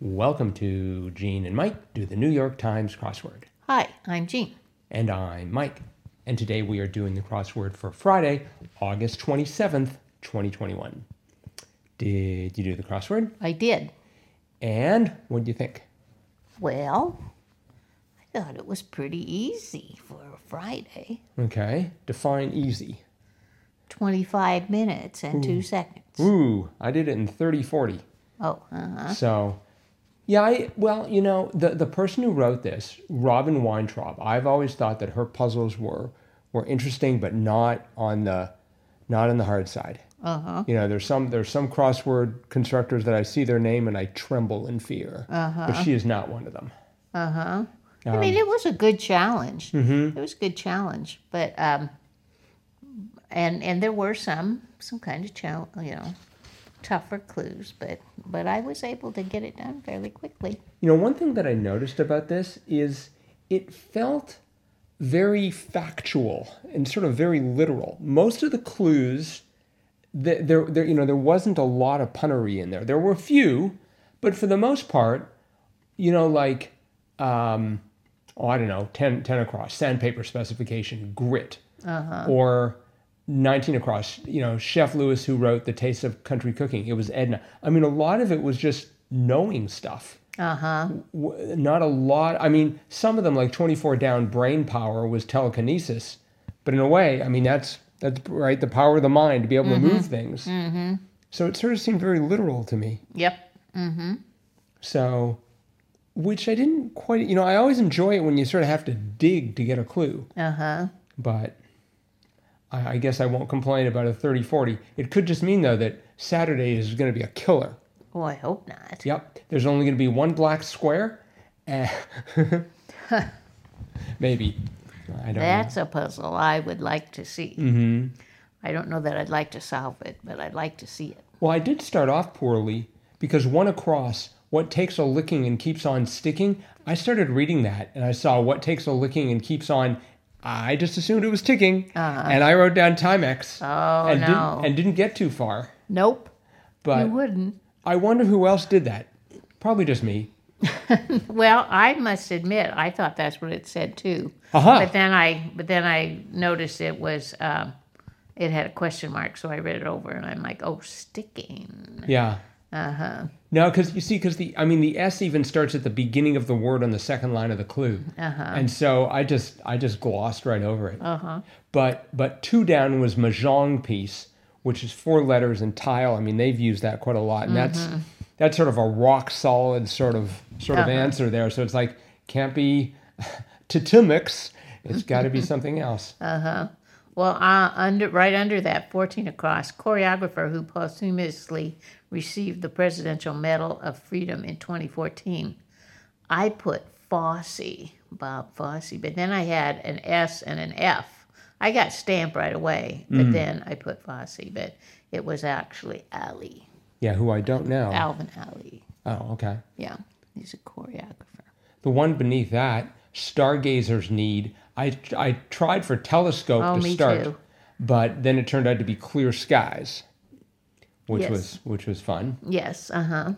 Welcome to Gene and Mike do the New York Times crossword. Hi, I'm Jean. And I'm Mike. And today we are doing the crossword for Friday, August 27th, 2021. Did you do the crossword? I did. And what do you think? Well, I thought it was pretty easy for a Friday. Okay. Define easy. 25 minutes and two seconds. Ooh, I did it in 30 40. Oh, uh-huh. So, yeah, I, well, you know, the, the person who wrote this, Robyn Weintraub, I've always thought that her puzzles were were interesting, but not on the not on the hard side. Uh-huh. You know, there's some there's some crossword constructors that I see their name and I tremble in fear. Uh-huh. But she is not one of them. Uh-huh. I mean, it was a good challenge. Mm-hmm. It was a good challenge, but um and and there were some some kind of challenge, you know, tougher clues, but but I was able to get it done fairly quickly. You know, one thing that I noticed about this is it felt very factual and sort of very literal. Most of the clues, that there, there, you know, there wasn't a lot of punnery in there. There were a few, but for the most part, you know, like, um, oh, I don't know, 10, 10 across, sandpaper specification, grit, or 19 across, you know, Chef Lewis who wrote The Taste of Country Cooking. It was Edna. I mean, a lot of it was just knowing stuff Uh-huh. w- not a lot. I mean, some of them, like 24 down brain power, was telekinesis. But in a way, I mean, that's that's right, the power of the mind to be able to move things. Mm-hmm. So it sort of seemed very literal to me. Yep. Mm-hmm. So, which I didn't quite, you know, I always enjoy it when you sort of have to dig to get a clue. Uh-huh. But I, I guess I won't complain about a 30 40. It could just mean, though, that Saturday is going to be a killer. Oh, I hope not. Yep. There's only going to be one black square. eh, Maybe. I don't know. That's a puzzle I would like to see. Mm-hmm. I don't know that I'd like to solve it, but I'd like to see it. Well, I did start off poorly because one across, what takes a licking and keeps on sticking, I started reading that and I saw what takes a licking and keeps on. I just assumed it was ticking, and I wrote down Timex Oh, and no. didn't and didn't get too far. Nope, But you wouldn't. I wonder who else did that. Probably just me. Well, I must admit, I thought that's what it said too. Aha. But then I, but then I noticed it was, um, it had a question mark, so I read it over, and I'm like, oh, sticking. Yeah. Uh huh. No, because you see, because the I mean the S even starts at the beginning of the word on the second line of the clue, Uh-huh. and so I just I just glossed right over it. Uh huh. But but two down was mahjong piece, which is four letters and tile. I mean they've used that quite a lot, and that's that's sort of a rock solid sort of sort of Uh-huh. answer there. So it's like can't be Titimix. It's got to be something else. Uh huh. Well, uh, under right under that, 14 across, choreographer who posthumously received the Presidential Medal of Freedom in 2014. I put Fosse, Bob Fosse, but then I had an S and an F. I got stamped right away, but mm. then I put Fosse, but it was actually Ailey, Yeah, who I don't know. Alvin Ailey. Oh, okay. Yeah, he's a choreographer. The one beneath that, Stargazer's Need. I, I tried for telescope Oh, to start, too. but then it turned out to be clear skies, which Yes. was which was fun. Yes, uh huh.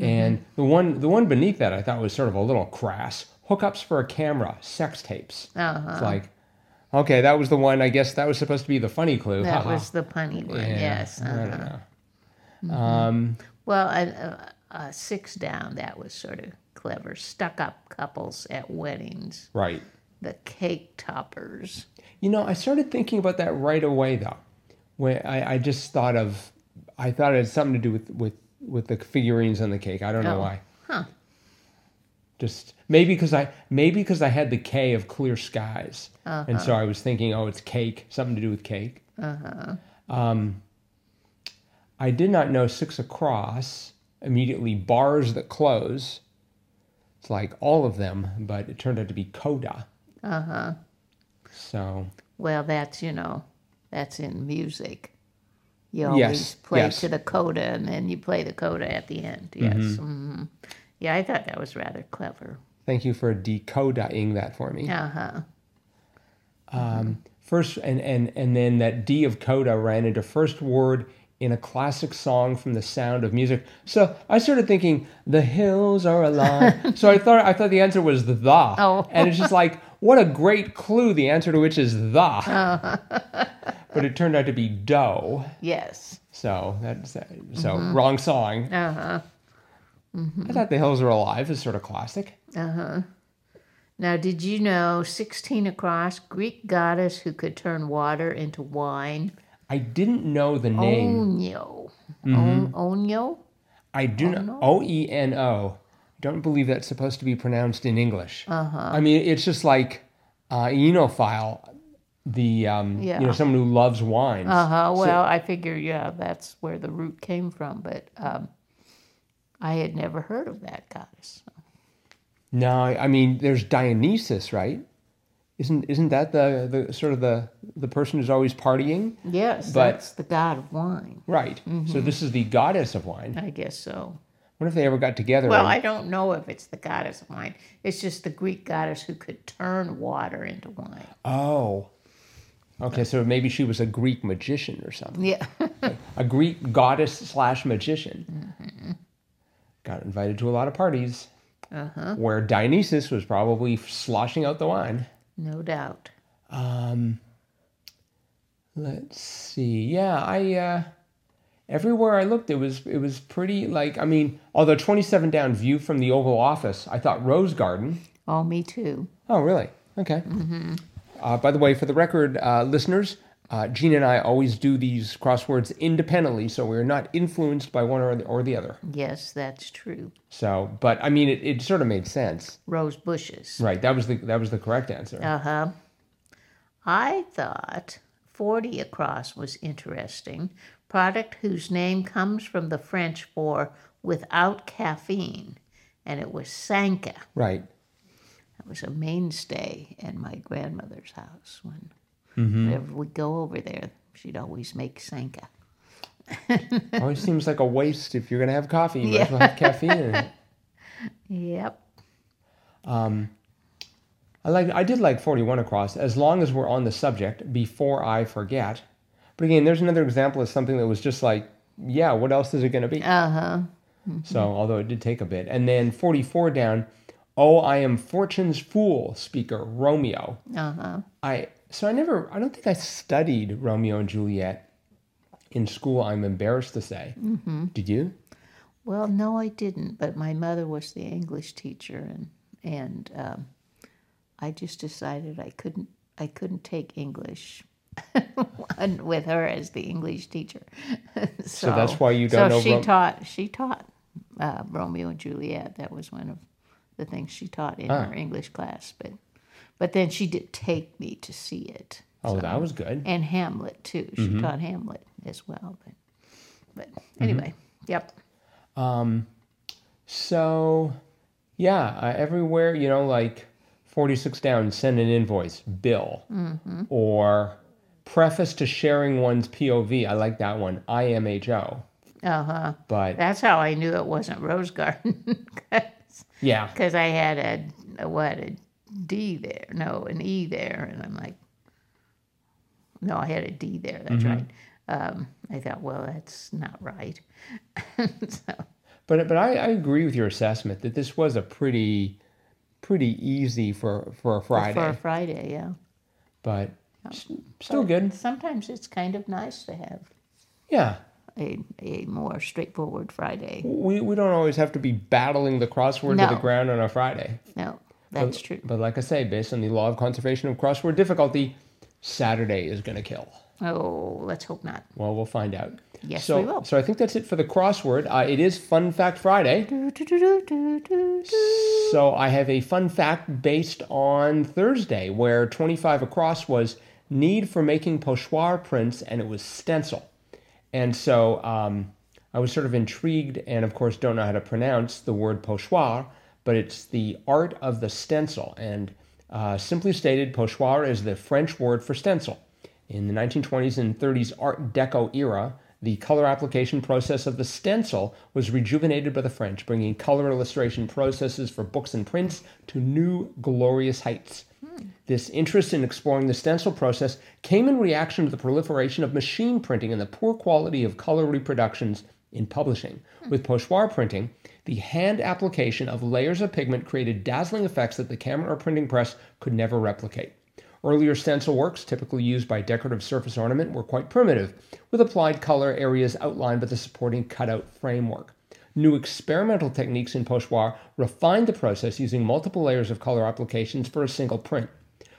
And the one the one beneath that I thought was sort of a little crass. Hookups for a camera, sex tapes. Uh-huh. It's like, okay, that was the one. I guess that was supposed to be the funny clue. That haha. was the punny one. Yeah, Yes. Uh-huh. don't know. Um, Well, a six down, that was sort of clever. Stuck up couples at weddings, right. the cake toppers. You know, I started thinking about that right away, though. When I, I just thought of, I thought it had something to do with with with the figurines on the cake. I don't know Oh, why. huh. Just maybe because I maybe because I had the K of clear skies, and so I was thinking, oh, it's cake, something to do with cake. Uh-huh. Um, I did not know six across immediately bars that close. It's like all of them, but it turned out to be coda. Uh huh. So Well, that's, you know, that's in music. You Yes, always play yes. to the coda and then you play the coda at the end. Yes. hmm Yeah, I thought that was rather clever. thank you for decoding that for me. Uh huh. Um, first, and, and, and then that D of coda ran into first word in a classic song from the sound of music. So I started thinking, the hills are alive. so I thought I thought the answer was the. Oh. And it's just like, what a great clue, the answer to which is the. but it turned out to be doe. Yes. So that's so wrong song. Uh huh. I thought the hills are alive is sort of classic. Uh huh. Now, did you know 16 across, Greek goddess who could turn water into wine? I didn't know the name. Onyo. On- Onyo? I do know O E N O. Don't believe that's supposed to be pronounced in English. Uh-huh. I mean, it's just like uh, enophile, the um, Yeah. you know someone who loves wines. Uh huh. Well, I figure, yeah, that's where the root came from, but um, I had never heard of that goddess. No, I mean, there's Dionysus, right? Isn't isn't that the, the sort of the the person who's always partying? Yes, But- that's the god of wine. Right. Mm-hmm. So this is the goddess of wine. I guess so. What if they ever got together? Well, and- I don't know if it's the goddess of wine. It's just the Greek goddess who could turn water into wine. oh. Okay, so maybe she was a Greek magician or something. Yeah. A Greek goddess slash magician. Mm-hmm. Got invited to a lot of parties uh-huh. where Dionysus was probably sloshing out the wine. No doubt. Um, Let's see. Yeah, I uh everywhere I looked it was it was pretty like I mean, although 27 down view from the Oval Office, I thought Rose Garden. Oh, me too. Oh, really? Okay. Uh, by the way, for the record, uh, listeners, uh, Gene and I always do these crosswords independently, so we're not influenced by one or the, or the other. Yes, that's true. So, but I mean, it, it sort of made sense, Rose bushes. right? That was the that was the correct answer. Uh huh. I thought 40 across was interesting. Product whose name comes from the French for without caffeine, and it was Sanka. Right. That was a mainstay at my grandmother's house. When mm-hmm. whenever we go over there, she'd always make Sanka. Always seems like a waste if you're gonna have coffee. You might as well have caffeine in it. Yep. Um, I like I did like 41 across as long as we're on the subject before I forget. But again, there's another example of something that was just like, yeah, what else is it going to be? Uh huh. So, mm-hmm. although it did take a bit. And then 44 down, oh, I am fortune's fool, speaker Romeo. Uh huh. I so I never I don't think I studied Romeo and Juliet in school, I'm embarrassed to say. Mm-hmm. Did you? Well, no, I didn't. But my mother was the English teacher, and and um, I just decided I couldn't I couldn't take English with her as the English teacher. so, that's why you don't so know she Ro- taught she taught uh, Romeo and Juliet. That was one of the things she taught in Ah. her English class. But but then she did take me to see it. Oh, So- that was good. and Hamlet too. She Mm-hmm. taught Hamlet as well. But but anyway, yep. Um, So, yeah, uh, everywhere, you know, like 46 down, send an invoice, bill, or preface to sharing one's POV. I like that one, IMHO. Uh huh. But That's how I knew it wasn't Rose Garden, yeah, because I had a, a what a D there, no an E there, and I'm like, no, I had a D there. That's Mm-hmm. right. Um, I thought, well, that's not right. so, but but I, I agree with your assessment that this was a pretty pretty easy for for a Friday, for a Friday, yeah. but still But good. Sometimes it's kind of nice to have Yeah, a a more straightforward Friday. we we don't always have to be battling the crossword to the ground on a Friday. No, that's true. But like I say, based on the law of conservation of crossword difficulty, Saturday is going to kill. Oh, let's hope not. Well, we'll find out. Yes, so, we will. So I think that's it for the crossword. Uh, it is Fun Fact Friday. Do, do, do. So I have a fun fact based on Thursday, where 25 across was need for making pochoir prints, and it was stencil. And so um, I was sort of intrigued, and of course don't know how to pronounce the word pochoir, but it's the art of the stencil. And uh, simply stated, pochoir is the French word for stencil. In the 1920s and 30s Art Deco era, The color application process of the stencil was rejuvenated by the French, bringing color illustration processes for books and prints to new glorious heights. This interest in exploring the stencil process came in reaction to the proliferation of machine printing and the poor quality of color reproductions in publishing. With pochoir printing, the hand application of layers of pigment created dazzling effects that the camera or printing press could never replicate. Earlier stencil works, typically used by decorative surface ornament, were quite primitive, with applied color areas outlined by the supporting cutout framework. New experimental techniques in pochoir refined the process using multiple layers of color applications for a single print.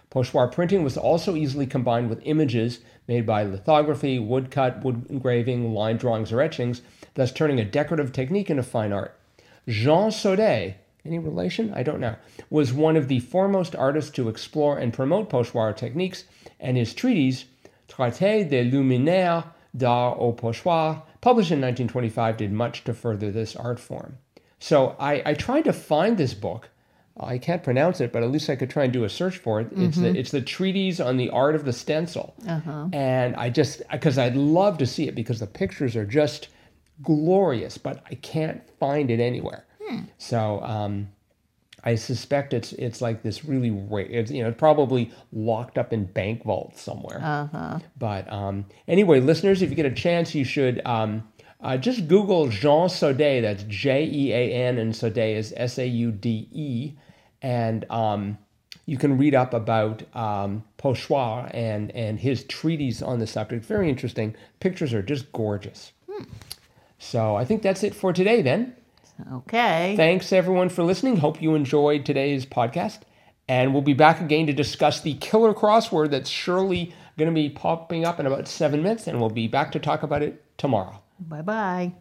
Pochoir printing was also easily combined with images made by lithography, woodcut, wood engraving, line drawings, or etchings, thus turning a decorative technique into fine art. Jean Saudé, any relation? I don't know, was one of the foremost artists to explore and promote pochoir techniques, and his treatise, Traité des luminaires d'art au pochoir, published in 1925, did much to further this art form. So I, I tried to find this book. I can't pronounce it, but at least I could try and do a search for it. It's the mm-hmm. it's the treatise on the art of the stencil, uh-huh. and I just because I'd love to see it because the pictures are just glorious, but I can't find it anywhere. So um, I suspect it's it's like this really rare. It's you know probably locked up in bank vaults somewhere. Uh-huh. But um, anyway, listeners, if you get a chance, you should um, uh, just Google Jean Saudé. That's J E A N, and Saudé is S A U D E, and um, you can read up about um, Pochoir and and his treatise on the subject. Very interesting. Pictures are just gorgeous. So I think that's it for today. Then. Okay. Thanks everyone for listening. Hope you enjoyed today's podcast. And we'll be back again to discuss the killer crossword that's surely going to be popping up in about seven minutes. And we'll be back to talk about it tomorrow. Bye bye.